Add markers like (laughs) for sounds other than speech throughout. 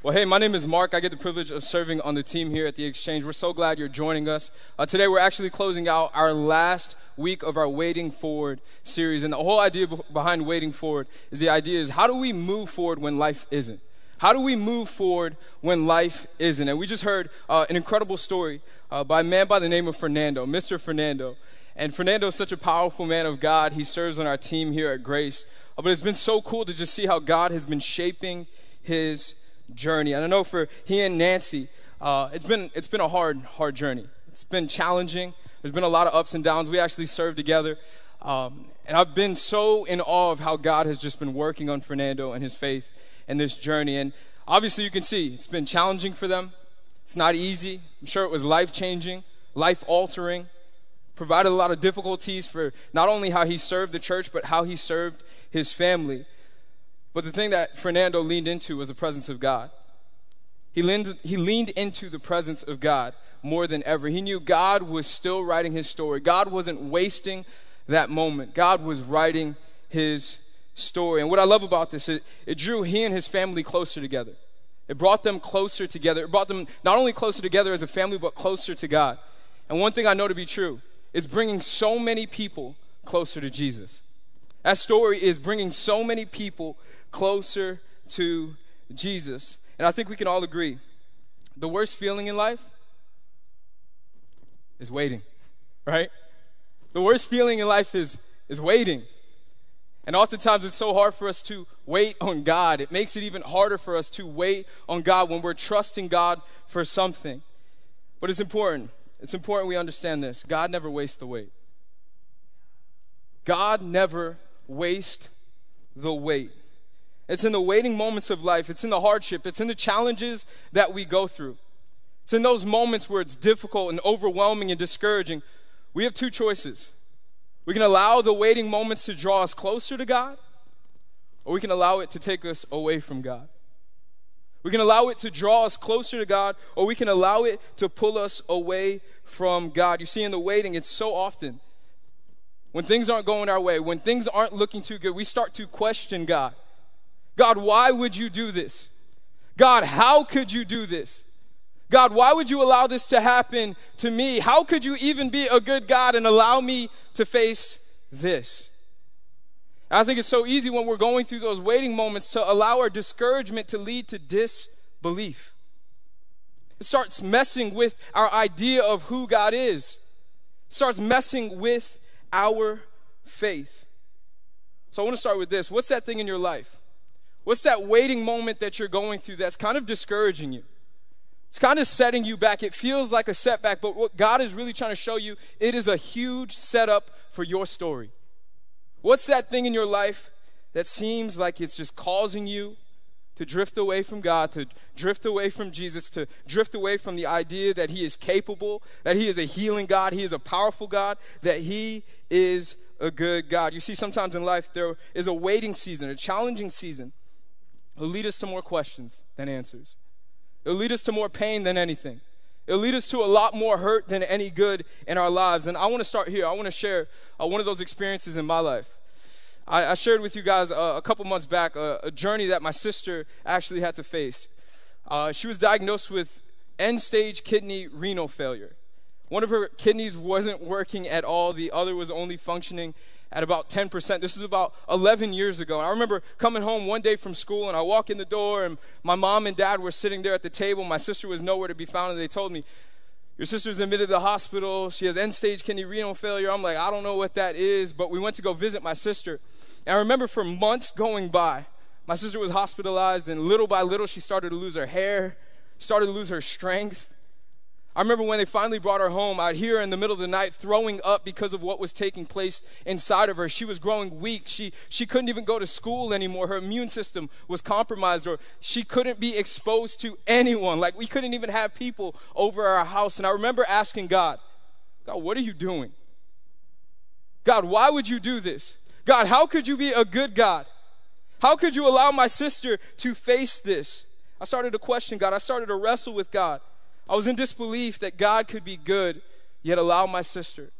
Well, hey, my name is Mark. I get the privilege of serving on the team here at the Exchange. We're so glad you're joining us. Uh, today, we're actually closing out our last week of our Waiting Forward series. And the whole idea behind Waiting Forward is the idea is how do we move forward when life isn't? How do we move forward when life isn't? And we just heard uh, an incredible story uh, by a man by the name of Fernando, Mr. Fernando. And Fernando is such a powerful man of God. He serves on our team here at Grace. Uh, but it's been so cool to just see how God has been shaping his journey. And I know for he and Nancy, uh, it's been it's been a hard hard journey. It's been challenging. There's been a lot of ups and downs. We actually served together, um, and I've been so in awe of how God has just been working on Fernando and his faith and this journey. And obviously, you can see it's been challenging for them. It's not easy. I'm sure it was life changing, life altering. Provided a lot of difficulties for not only how he served the church, but how he served his family. But the thing that Fernando leaned into was the presence of God. He leaned, he leaned into the presence of God more than ever. He knew God was still writing his story. God wasn't wasting that moment. God was writing his story. And what I love about this is it drew he and his family closer together. It brought them closer together. It brought them not only closer together as a family, but closer to God. And one thing I know to be true, it's bringing so many people closer to Jesus. That story is bringing so many people closer to Jesus. And I think we can all agree the worst feeling in life is waiting, (laughs) right? The worst feeling in life is, is waiting. And oftentimes it's so hard for us to wait on God. It makes it even harder for us to wait on God when we're trusting God for something. But it's important. It's important we understand this. God never wastes the wait. God never wastes the wait. It's in the waiting moments of life, it's in the hardship, it's in the challenges that we go through. It's in those moments where it's difficult and overwhelming and discouraging. We have two choices. We can allow the waiting moments to draw us closer to God, or we can allow it to take us away from God. We can allow it to draw us closer to God, or we can allow it to pull us away from God. You see, in the waiting, it's so often when things aren't going our way, when things aren't looking too good, we start to question God. God, why would you do this? God, how could you do this? God, why would you allow this to happen to me? How could you even be a good God and allow me to face this? I think it's so easy when we're going through those waiting moments to allow our discouragement to lead to disbelief. It starts messing with our idea of who God is, it starts messing with our faith. So I want to start with this. What's that thing in your life? What's that waiting moment that you're going through that's kind of discouraging you? It's kind of setting you back. It feels like a setback, but what God is really trying to show you, it is a huge setup for your story. What's that thing in your life that seems like it's just causing you to drift away from God, to drift away from Jesus, to drift away from the idea that He is capable, that He is a healing God, He is a powerful God, that He is a good God. You see, sometimes in life there is a waiting season, a challenging season It'll lead us to more questions than answers. It'll lead us to more pain than anything. It'll lead us to a lot more hurt than any good in our lives. And I want to start here. I want to share uh, one of those experiences in my life. I, I shared with you guys uh, a couple months back uh, a journey that my sister actually had to face. Uh, she was diagnosed with end stage kidney renal failure. One of her kidneys wasn't working at all, the other was only functioning at about 10%. This is about 11 years ago. And I remember coming home one day from school and I walk in the door and my mom and dad were sitting there at the table. My sister was nowhere to be found and they told me, Your sister's admitted to the hospital. She has end stage kidney renal failure. I'm like, I don't know what that is. But we went to go visit my sister. And I remember for months going by, my sister was hospitalized and little by little she started to lose her hair, started to lose her strength. I remember when they finally brought her home, I'd hear her in the middle of the night throwing up because of what was taking place inside of her. She was growing weak. She, she couldn't even go to school anymore. Her immune system was compromised, or she couldn't be exposed to anyone. Like, we couldn't even have people over our house. And I remember asking God, God, what are you doing? God, why would you do this? God, how could you be a good God? How could you allow my sister to face this? I started to question God. I started to wrestle with God. I was in disbelief that God could be good, yet allow my sister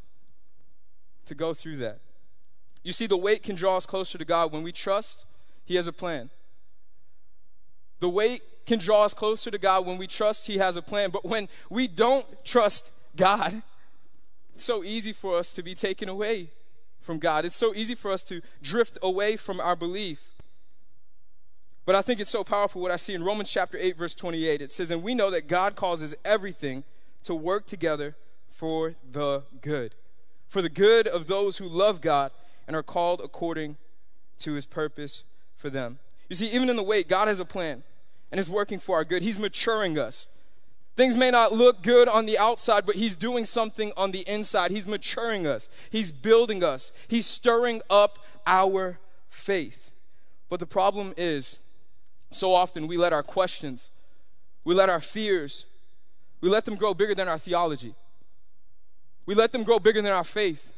to go through that. You see, the wait can draw us closer to God when we trust He has a plan. The wait can draw us closer to God when we trust He has a plan. But when we don't trust God, it's so easy for us to be taken away from God. It's so easy for us to drift away from our belief. But I think it's so powerful what I see in Romans chapter 8, verse 28. It says, And we know that God causes everything to work together for the good, for the good of those who love God and are called according to his purpose for them. You see, even in the wait, God has a plan and is working for our good. He's maturing us. Things may not look good on the outside, but He's doing something on the inside. He's maturing us, He's building us, He's stirring up our faith. But the problem is, so often we let our questions, we let our fears, we let them grow bigger than our theology. We let them grow bigger than our faith.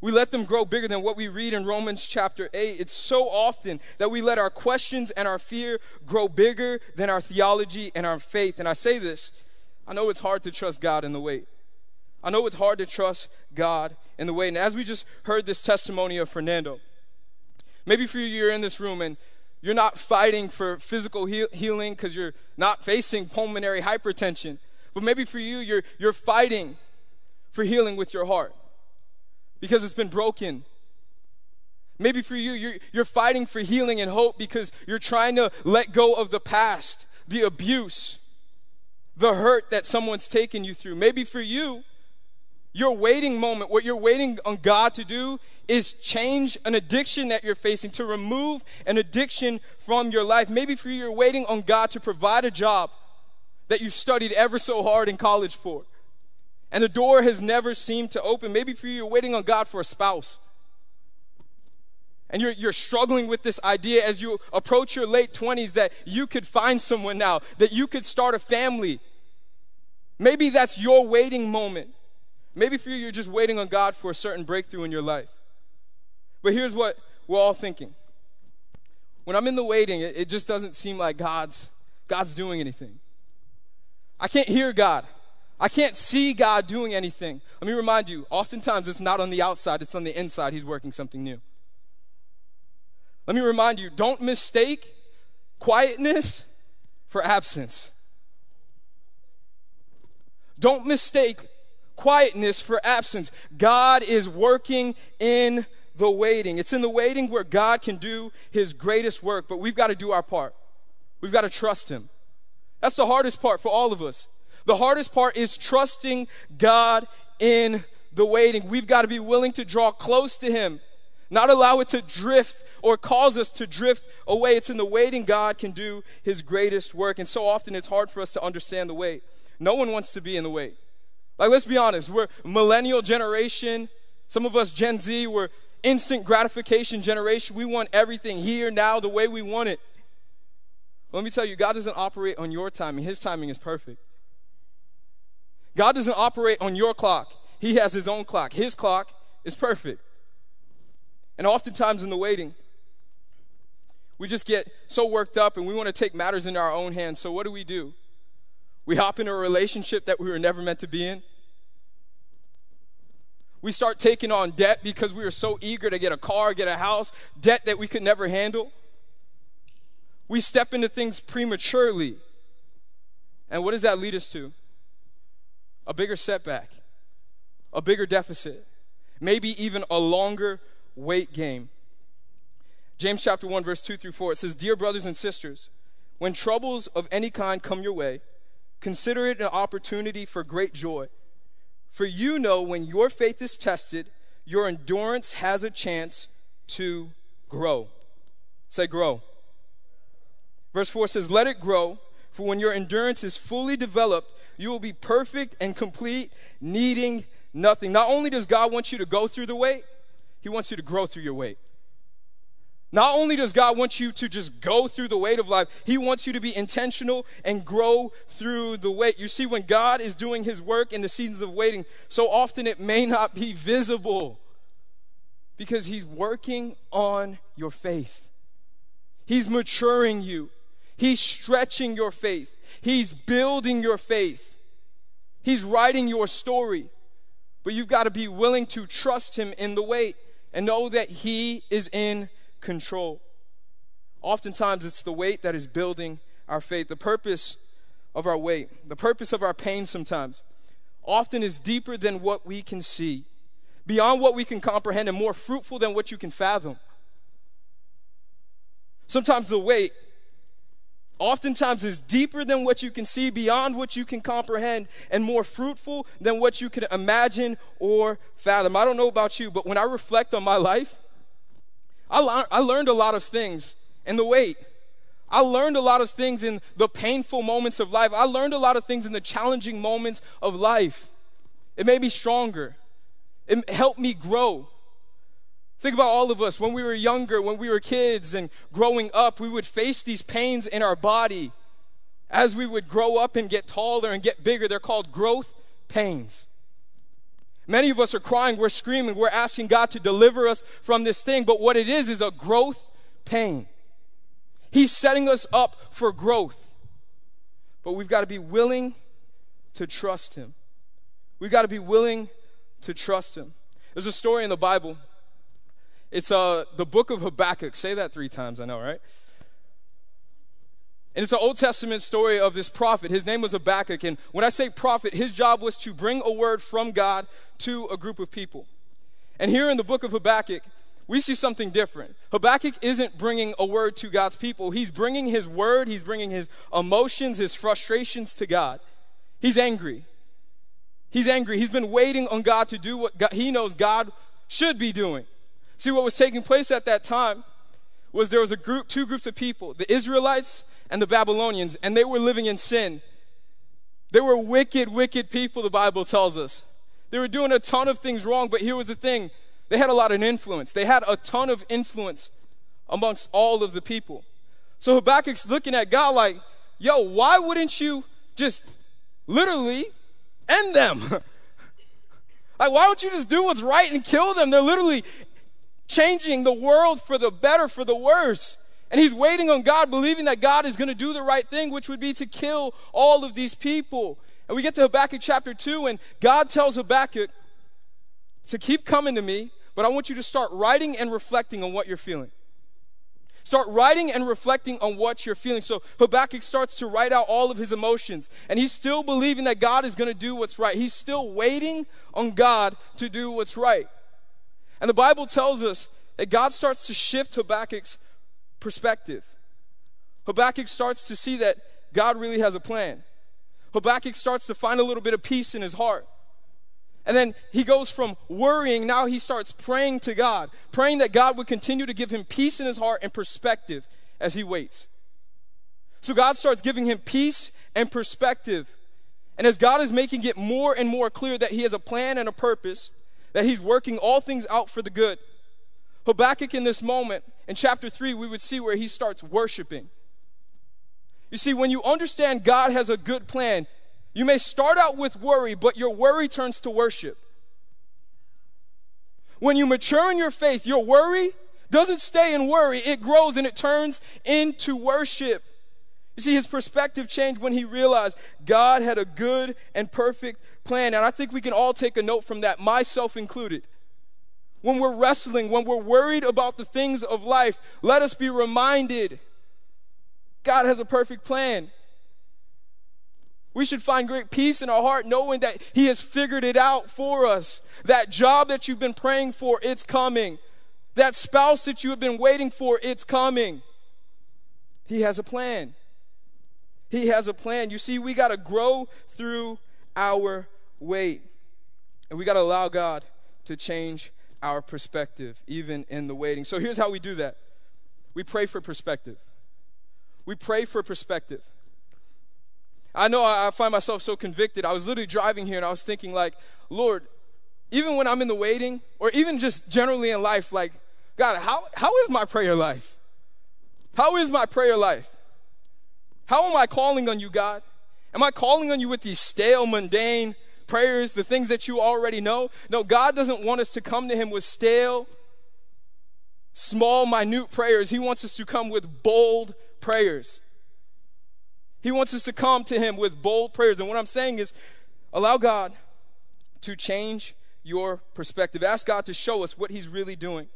We let them grow bigger than what we read in Romans chapter 8. It's so often that we let our questions and our fear grow bigger than our theology and our faith. And I say this I know it's hard to trust God in the wait. I know it's hard to trust God in the wait. And as we just heard this testimony of Fernando, maybe for you, you're in this room and you're not fighting for physical heal- healing because you're not facing pulmonary hypertension. But maybe for you, you're, you're fighting for healing with your heart because it's been broken. Maybe for you, you're, you're fighting for healing and hope because you're trying to let go of the past, the abuse, the hurt that someone's taken you through. Maybe for you, your waiting moment, what you're waiting on God to do is change an addiction that you're facing, to remove an addiction from your life. Maybe for you, you're waiting on God to provide a job that you studied ever so hard in college for and the door has never seemed to open. Maybe for you, you're waiting on God for a spouse. And you're, you're struggling with this idea as you approach your late 20s that you could find someone now, that you could start a family. Maybe that's your waiting moment. Maybe for you, you're just waiting on God for a certain breakthrough in your life. But here's what we're all thinking. When I'm in the waiting, it, it just doesn't seem like God's, God's doing anything. I can't hear God. I can't see God doing anything. Let me remind you, oftentimes it's not on the outside, it's on the inside. He's working something new. Let me remind you, don't mistake quietness for absence. Don't mistake quietness for absence. God is working in the waiting. It's in the waiting where God can do his greatest work, but we've got to do our part. We've got to trust him. That's the hardest part for all of us. The hardest part is trusting God in the waiting. We've got to be willing to draw close to Him, not allow it to drift or cause us to drift away. It's in the waiting God can do His greatest work. And so often it's hard for us to understand the wait. No one wants to be in the wait. Like, let's be honest, we're millennial generation. Some of us, Gen Z, we're instant gratification generation. We want everything here, now, the way we want it. Let me tell you, God doesn't operate on your timing, His timing is perfect. God doesn't operate on your clock, He has His own clock. His clock is perfect. And oftentimes in the waiting, we just get so worked up and we want to take matters into our own hands. So what do we do? We hop into a relationship that we were never meant to be in. We start taking on debt because we were so eager to get a car, get a house, debt that we could never handle. We step into things prematurely. And what does that lead us to? a bigger setback, a bigger deficit, maybe even a longer wait game. James chapter 1, verse 2 through 4, it says, Dear brothers and sisters, when troubles of any kind come your way, consider it an opportunity for great joy. For you know when your faith is tested, your endurance has a chance to grow. Say, grow. Verse 4 says, Let it grow, for when your endurance is fully developed, you will be perfect and complete, needing nothing. Not only does God want you to go through the wait, He wants you to grow through your wait. Not only does God want you to just go through the weight of life, He wants you to be intentional and grow through the wait. You see, when God is doing His work in the seasons of waiting, so often it may not be visible because He's working on your faith. He's maturing you, He's stretching your faith, He's building your faith. He's writing your story. But you've got to be willing to trust Him in the wait and know that He is in control. Oftentimes, it's the wait that is building our faith. The purpose of our wait, the purpose of our pain sometimes, often is deeper than what we can see, beyond what we can comprehend, and more fruitful than what you can fathom. Sometimes the wait, oftentimes is deeper than what you can see, beyond what you can comprehend, and more fruitful than what you can imagine or fathom. I don't know about you, but when I reflect on my life, I, le- I learned a lot of things in the wait. I learned a lot of things in the painful moments of life. I learned a lot of things in the challenging moments of life. It made me stronger, it helped me grow. Think about all of us when we were younger, when we were kids and growing up, we would face these pains in our body. As we would grow up and get taller and get bigger, they're called growth pains. Many of us are crying, we're screaming, we're asking God to deliver us from this thing, but what it is is a growth pain. He's setting us up for growth. But we've got to be willing to trust Him. We've got to be willing to trust Him. There's a story in the Bible. It's uh, the book of Habakkuk. Say that three times, I know, right? And it's an Old Testament story of this prophet. His name was Habakkuk. And when I say prophet, his job was to bring a word from God to a group of people. And here in the book of Habakkuk, we see something different. Habakkuk isn't bringing a word to God's people, he's bringing his word, he's bringing his emotions, his frustrations to God. He's angry. He's angry. He's been waiting on God to do what God, he knows God should be doing. See, what was taking place at that time was there was a group, two groups of people, the Israelites and the Babylonians, and they were living in sin. They were wicked, wicked people, the Bible tells us. They were doing a ton of things wrong, but here was the thing they had a lot of influence. They had a ton of influence amongst all of the people. So Habakkuk's looking at God like, yo, why wouldn't you just literally end them? (laughs) like, why don't you just do what's right and kill them? They're literally changing the world for the better, for the worse. And he's waiting on God, believing that God is going to do the right thing, which would be to kill all of these people. And we get to Habakkuk chapter 2, and God tells Habakkuk to keep coming to me, but I want you to start writing and reflecting on what you're feeling. Start writing and reflecting on what you're feeling. So Habakkuk starts to write out all of his emotions, and he's still believing that God is going to do what's right. He's still waiting on God to do what's right. And the Bible tells us that God starts to shift Habakkuk's perspective. Habakkuk starts to see that God really has a plan. Habakkuk starts to find a little bit of peace in his heart. And then he goes from worrying, now he starts praying to God, praying that God would continue to give him peace in his heart and perspective as he waits. So God starts giving him peace and perspective. And as God is making it more and more clear that he has a plan and a purpose, that he's working all things out for the good. Habakkuk, in this moment, in chapter 3, we would see where he starts worshiping. You see, when you understand God has a good plan, you may start out with worry, but your worry turns to worship. When you mature in your faith, your worry doesn't stay in worry, it grows and it turns into worship. You see, his perspective changed when he realized God had a good and perfect plan. And I think we can all take a note from that, myself included. When we're wrestling, when we're worried about the things of life, let us be reminded God has a perfect plan. We should find great peace in our heart knowing that He has figured it out for us. That job that you've been praying for, it's coming. That spouse that you have been waiting for, it's coming. He has a plan. He has a plan. You see, we got to grow through our wait. And we got to allow God to change our perspective, even in the waiting. So here's how we do that we pray for perspective. We pray for perspective. I know I find myself so convicted. I was literally driving here and I was thinking, like, Lord, even when I'm in the waiting, or even just generally in life, like, God, how, how is my prayer life? How is my prayer life? How am I calling on you, God? Am I calling on you with these stale, mundane prayers, the things that you already know? No, God doesn't want us to come to Him with stale, small, minute prayers. He wants us to come with bold prayers. He wants us to come to Him with bold prayers. And what I'm saying is, allow God to change your perspective. Ask God to show us what He's really doing.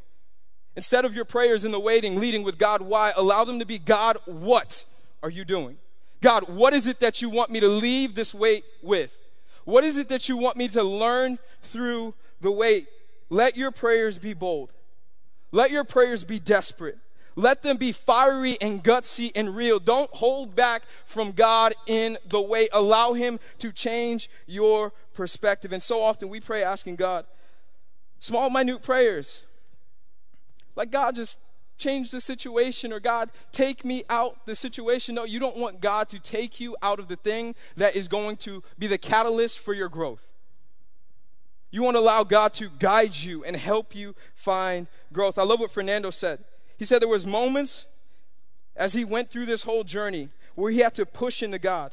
Instead of your prayers in the waiting, leading with God, why? Allow them to be God, what are you doing? God, what is it that you want me to leave this wait with? What is it that you want me to learn through the wait? Let your prayers be bold. Let your prayers be desperate. Let them be fiery and gutsy and real. Don't hold back from God in the way. Allow Him to change your perspective. And so often we pray asking God small, minute prayers. Like, God, just change the situation or God, take me out the situation. No, you don't want God to take you out of the thing that is going to be the catalyst for your growth. You want to allow God to guide you and help you find growth. I love what Fernando said. He said there was moments as he went through this whole journey where he had to push into God.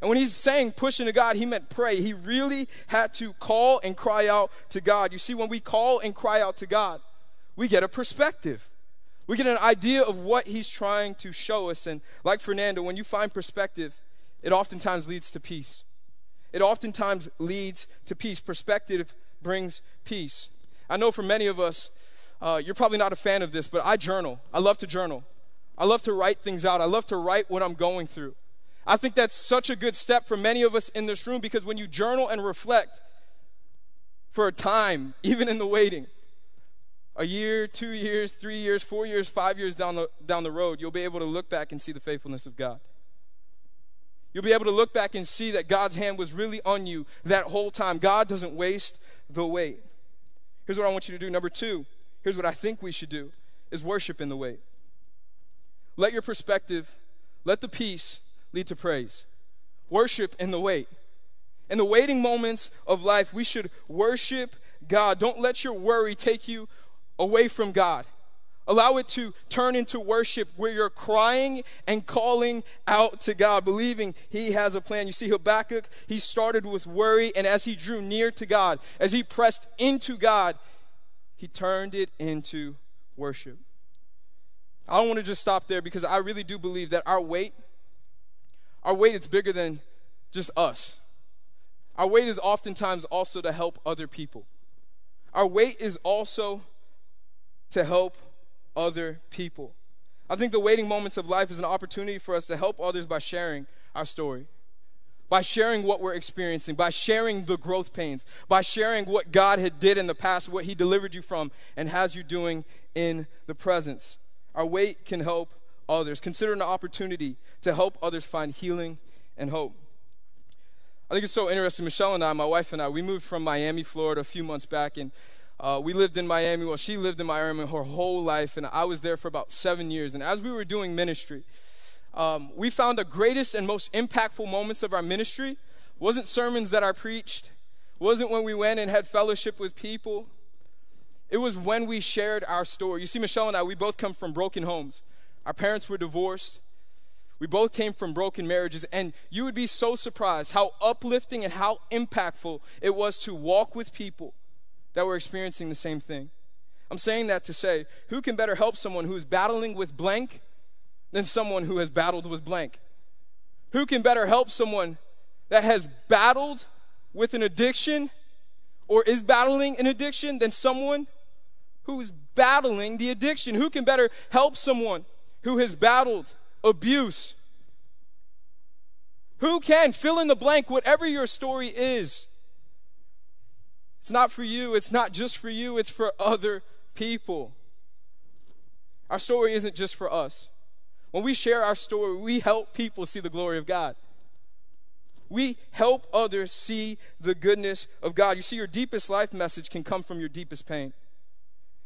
And when he's saying push into God, he meant pray. He really had to call and cry out to God. You see, when we call and cry out to God, we get a perspective. We get an idea of what he's trying to show us. And like Fernando, when you find perspective, it oftentimes leads to peace. It oftentimes leads to peace. Perspective brings peace. I know for many of us, uh, you're probably not a fan of this, but I journal. I love to journal. I love to write things out. I love to write what I'm going through. I think that's such a good step for many of us in this room because when you journal and reflect for a time, (laughs) even in the waiting, a year, two years, three years, four years, five years down the, down the road, you'll be able to look back and see the faithfulness of God. You'll be able to look back and see that God's hand was really on you that whole time. God doesn't waste the wait. Here's what I want you to do. Number two, here's what I think we should do is worship in the wait. Let your perspective, let the peace lead to praise. Worship in the wait. In the waiting moments of life, we should worship God. Don't let your worry take you away from God. Allow it to turn into worship where you're crying and calling out to God, believing He has a plan. You see, Habakkuk, he started with worry, and as he drew near to God, as he pressed into God, he turned it into worship. I don't want to just stop there because I really do believe that our wait, our wait is bigger than just us. Our wait is oftentimes also to help other people. Our wait is also to help other people. I think the waiting moments of life is an opportunity for us to help others by sharing our story, by sharing what we're experiencing, by sharing the growth pains, by sharing what God had did in the past, what he delivered you from and has you doing in the presence. Our wait can help others. Consider an opportunity to help others find healing and hope. I think it's so interesting. Michelle and I, my wife and I, we moved from Miami, Florida a few months back, and uh, we lived in Miami. Well, she lived in Miami her whole life, and I was there for about seven years. And as we were doing ministry, um, we found the greatest and most impactful moments of our ministry wasn't sermons that I preached, wasn't when we went and had fellowship with people. It was when we shared our story. You see, Michelle and I, we both come from broken homes. Our parents were divorced. We both came from broken marriages, and you would be so surprised how uplifting and how impactful it was to walk with people that were experiencing the same thing. I'm saying that to say, who can better help someone who's battling with blank than someone who has battled with blank? Who can better help someone that has battled with an addiction or is battling an addiction than someone who's battling the addiction? Who can better help someone who has battled abuse. Who can fill in the blank, whatever your story is? It's not for you, it's not just for you, it's for other people. Our story isn't just for us. When we share our story, we help people see the glory of God. We help others see the goodness of God. You see, your deepest life message can come from your deepest pain.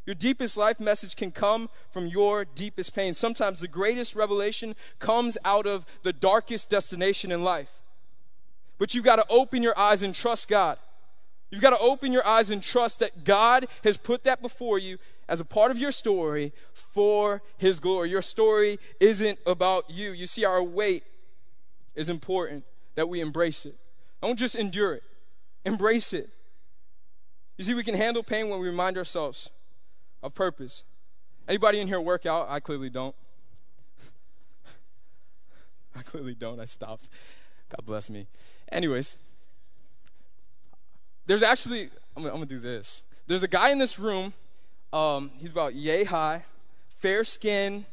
Your deepest life message can come from your deepest pain. Sometimes the greatest revelation comes out of the darkest destination in life. But you've got to open your eyes and trust God. You've got to open your eyes and trust that God has put that before you as a part of your story for His glory. Your story isn't about you. You see, our wait is important that we embrace it. Don't just endure it, embrace it. You see, we can handle pain when we remind ourselves of purpose. Anybody in here work out? I clearly don't. (laughs) I clearly don't. I stopped. God bless me. Anyways, there's actually, I'm gonna, I'm gonna do this. There's a guy in this room. Um, he's about yay high, fair skin,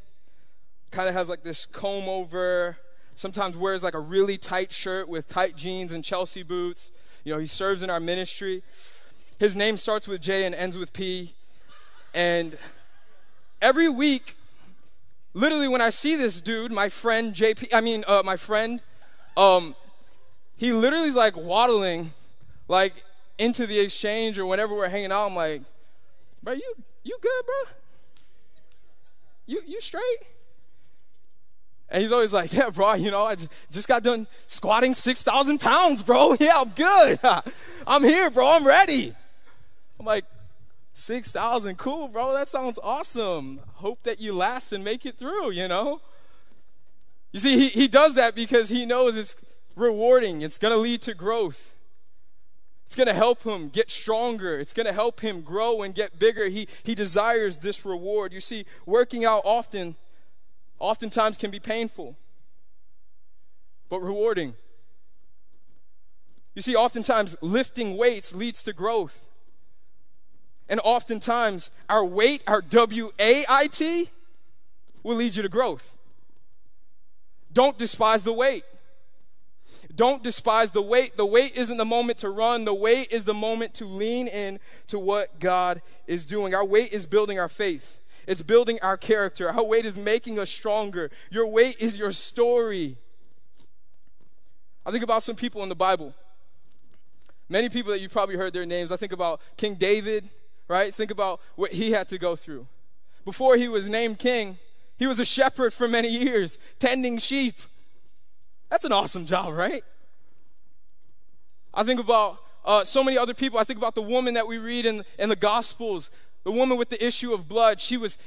kind of has like this comb over, sometimes wears like a really tight shirt with tight jeans and Chelsea boots. You know, he serves in our ministry. His name starts with J and ends with P. And every week, literally, when I see this dude, my friend JP, I mean, uh, my friend, um, he literally is like waddling, like into the exchange or whenever we're hanging out. I'm like, bro, you you good, bro? You you straight? And he's always like, yeah, bro, you know, I just got done squatting 6,000 pounds, bro. (laughs) Yeah, I'm good. (laughs) I'm here, bro. I'm ready. I'm like, 6,000, cool, bro. That sounds awesome. Hope that you last and make it through, you know? You see, he, he does that because he knows it's rewarding, it's going to lead to growth. It's going to help him get stronger. It's going to help him grow and get bigger. He, he desires this reward. You see, working out often, oftentimes can be painful, but rewarding. You see, oftentimes lifting weights leads to growth. And oftentimes, our wait, our W A I T, will lead you to growth. Don't despise the wait. Don't despise the wait. The wait isn't the moment to run, the wait is the moment to lean in to what God is doing. Our wait is building our faith, it's building our character. Our wait is making us stronger. Your wait is your story. I think about some people in the Bible. Many people that you've probably heard their names. I think about King David right? Think about what he had to go through. Before he was named king, he was a shepherd for many years, tending sheep. That's an awesome job, right? I think about uh, so many other people. I think about the woman that we read in, in the Gospels, the woman with the issue of blood. She was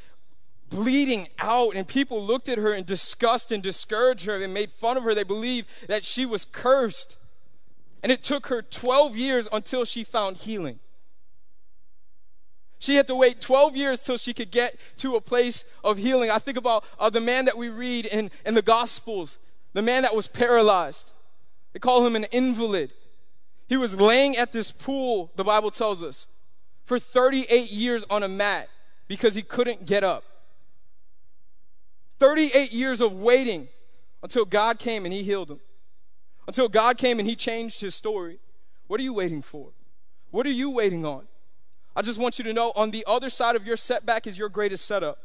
bleeding out, and people looked at her in disgust and discouraged her and made fun of her. They believed that she was cursed. And it took her 12 years until she found healing. She had to wait 12 years till she could get to a place of healing. I think about uh, the man that we read in, in the Gospels, the man that was paralyzed. They call him an invalid. He was laying at this pool, the Bible tells us, for 38 years on a mat because he couldn't get up. 38 years of waiting until God came and he healed him. Until God came and he changed his story. What are you waiting for? What are you waiting on? I just want you to know on the other side of your setback is your greatest setup.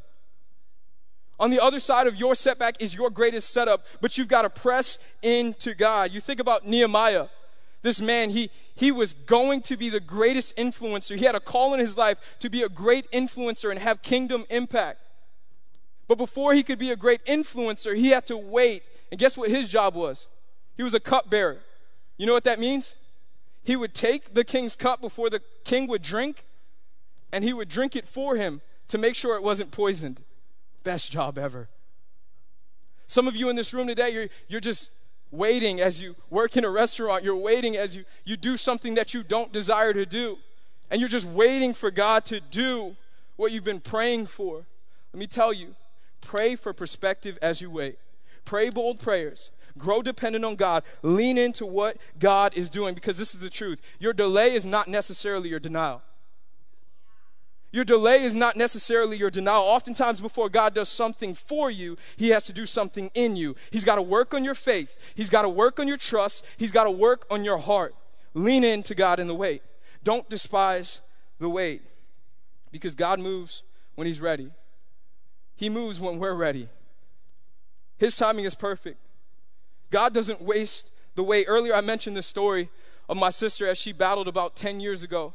On the other side of your setback is your greatest setup, but you've got to press into God. You think about Nehemiah. This man, he, he was going to be the greatest influencer. He had a call in his life to be a great influencer and have kingdom impact. But before he could be a great influencer, he had to wait. And guess what his job was? He was a cupbearer. You know what that means? He would take the king's cup before the king would drink, and he would drink it for him to make sure it wasn't poisoned. Best job ever. Some of you in this room today, you're, you're just waiting as you work in a restaurant. You're waiting as you, you do something that you don't desire to do. And you're just waiting for God to do what you've been praying for. Let me tell you pray for perspective as you wait. Pray bold prayers. Grow dependent on God. Lean into what God is doing because this is the truth. Your delay is not necessarily your denial. Your delay is not necessarily your denial. Oftentimes, before God does something for you, He has to do something in you. He's got to work on your faith, He's got to work on your trust, He's got to work on your heart. Lean into God in the wait. Don't despise the wait because God moves when He's ready. He moves when we're ready. His timing is perfect. God doesn't waste the wait. Earlier, I mentioned this story of my sister as she battled about 10 years ago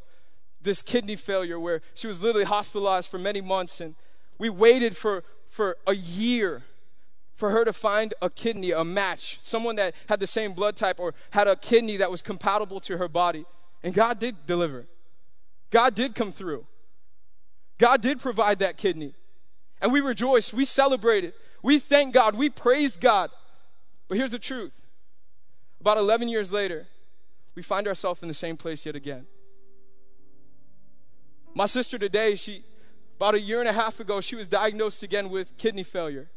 this kidney failure where she was literally hospitalized for many months and we waited for for a year for her to find a kidney a match someone that had the same blood type or had a kidney that was compatible to her body. And god did deliver god did come through. God did provide that kidney. And we rejoiced we celebrated we thanked god. We praised god. But here's the truth. About 11 years later we find ourselves in the same place yet again my sister today, she about a year and a half ago, she was diagnosed again with kidney failure.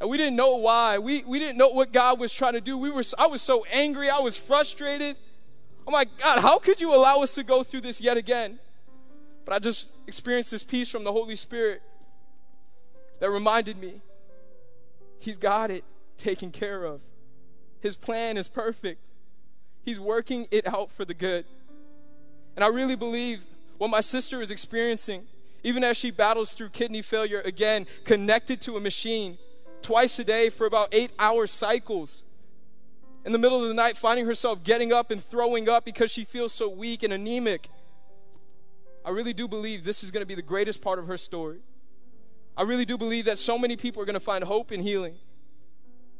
And we didn't know why. We, we didn't know what God was trying to do. We were, I was so angry. I was frustrated. I'm like, God, how could you allow us to go through this yet again? But I just experienced this peace from the Holy Spirit that reminded me He's got it taken care of. His plan is perfect. He's working it out for the good. And I really believe what my sister is experiencing, even as she battles through kidney failure, again, connected to a machine twice a day for about eight hour cycles. In the middle of the night, finding herself getting up and throwing up because she feels so weak and anemic. I really do believe this is going to be the greatest part of her story. I really do believe that so many people are going to find hope and healing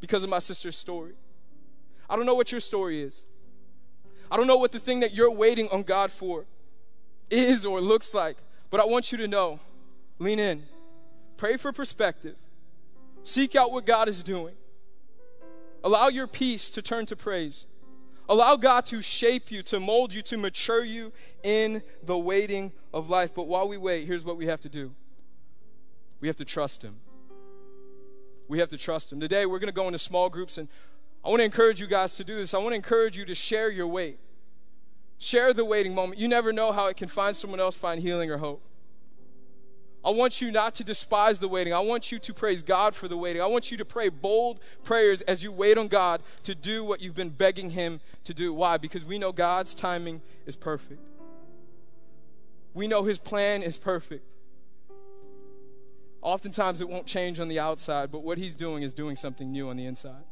because of my sister's story. I don't know what your story is. I don't know what the thing that you're waiting on God for is or looks like, but I want you to know lean in, pray for perspective, seek out what God is doing, allow your peace to turn to praise. Allow God to shape you, to mold you, to mature you in the waiting of life. But while we wait, here's what we have to do we have to trust Him. We have to trust Him. Today, we're going to go into small groups, and I want to encourage you guys to do this. I want to encourage you to share your wait. Share the waiting moment. You never know how it can find someone else find healing or hope. I want you not to despise the waiting. I want you to praise God for the waiting. I want you to pray bold prayers as you wait on God to do what you've been begging Him to do. Why? Because we know God's timing is perfect. We know His plan is perfect. Oftentimes it won't change on the outside, but what He's doing is doing something new on the inside.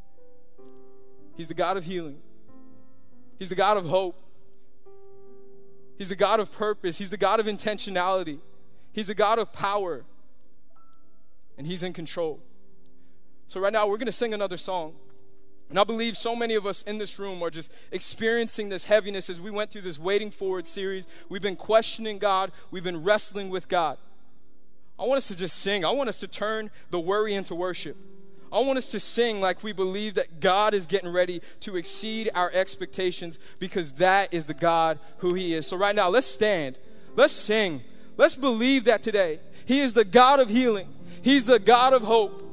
He's the God of healing, He's the God of hope, He's the God of purpose, He's the God of intentionality. He's a God of power, and He's in control. So, right now, we're going to sing another song. And I believe so many of us in this room are just experiencing this heaviness as we went through this Waiting Forward series. We've been questioning God, we've been wrestling with God. I want us to just sing. I want us to turn the worry into worship. I want us to sing like we believe that God is getting ready to exceed our expectations because that is the God who He is. So, right now, let's stand. Let's sing. Let's believe that today. He is the God of healing, He's the God of hope.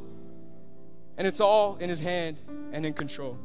And it's all in His hand and in control.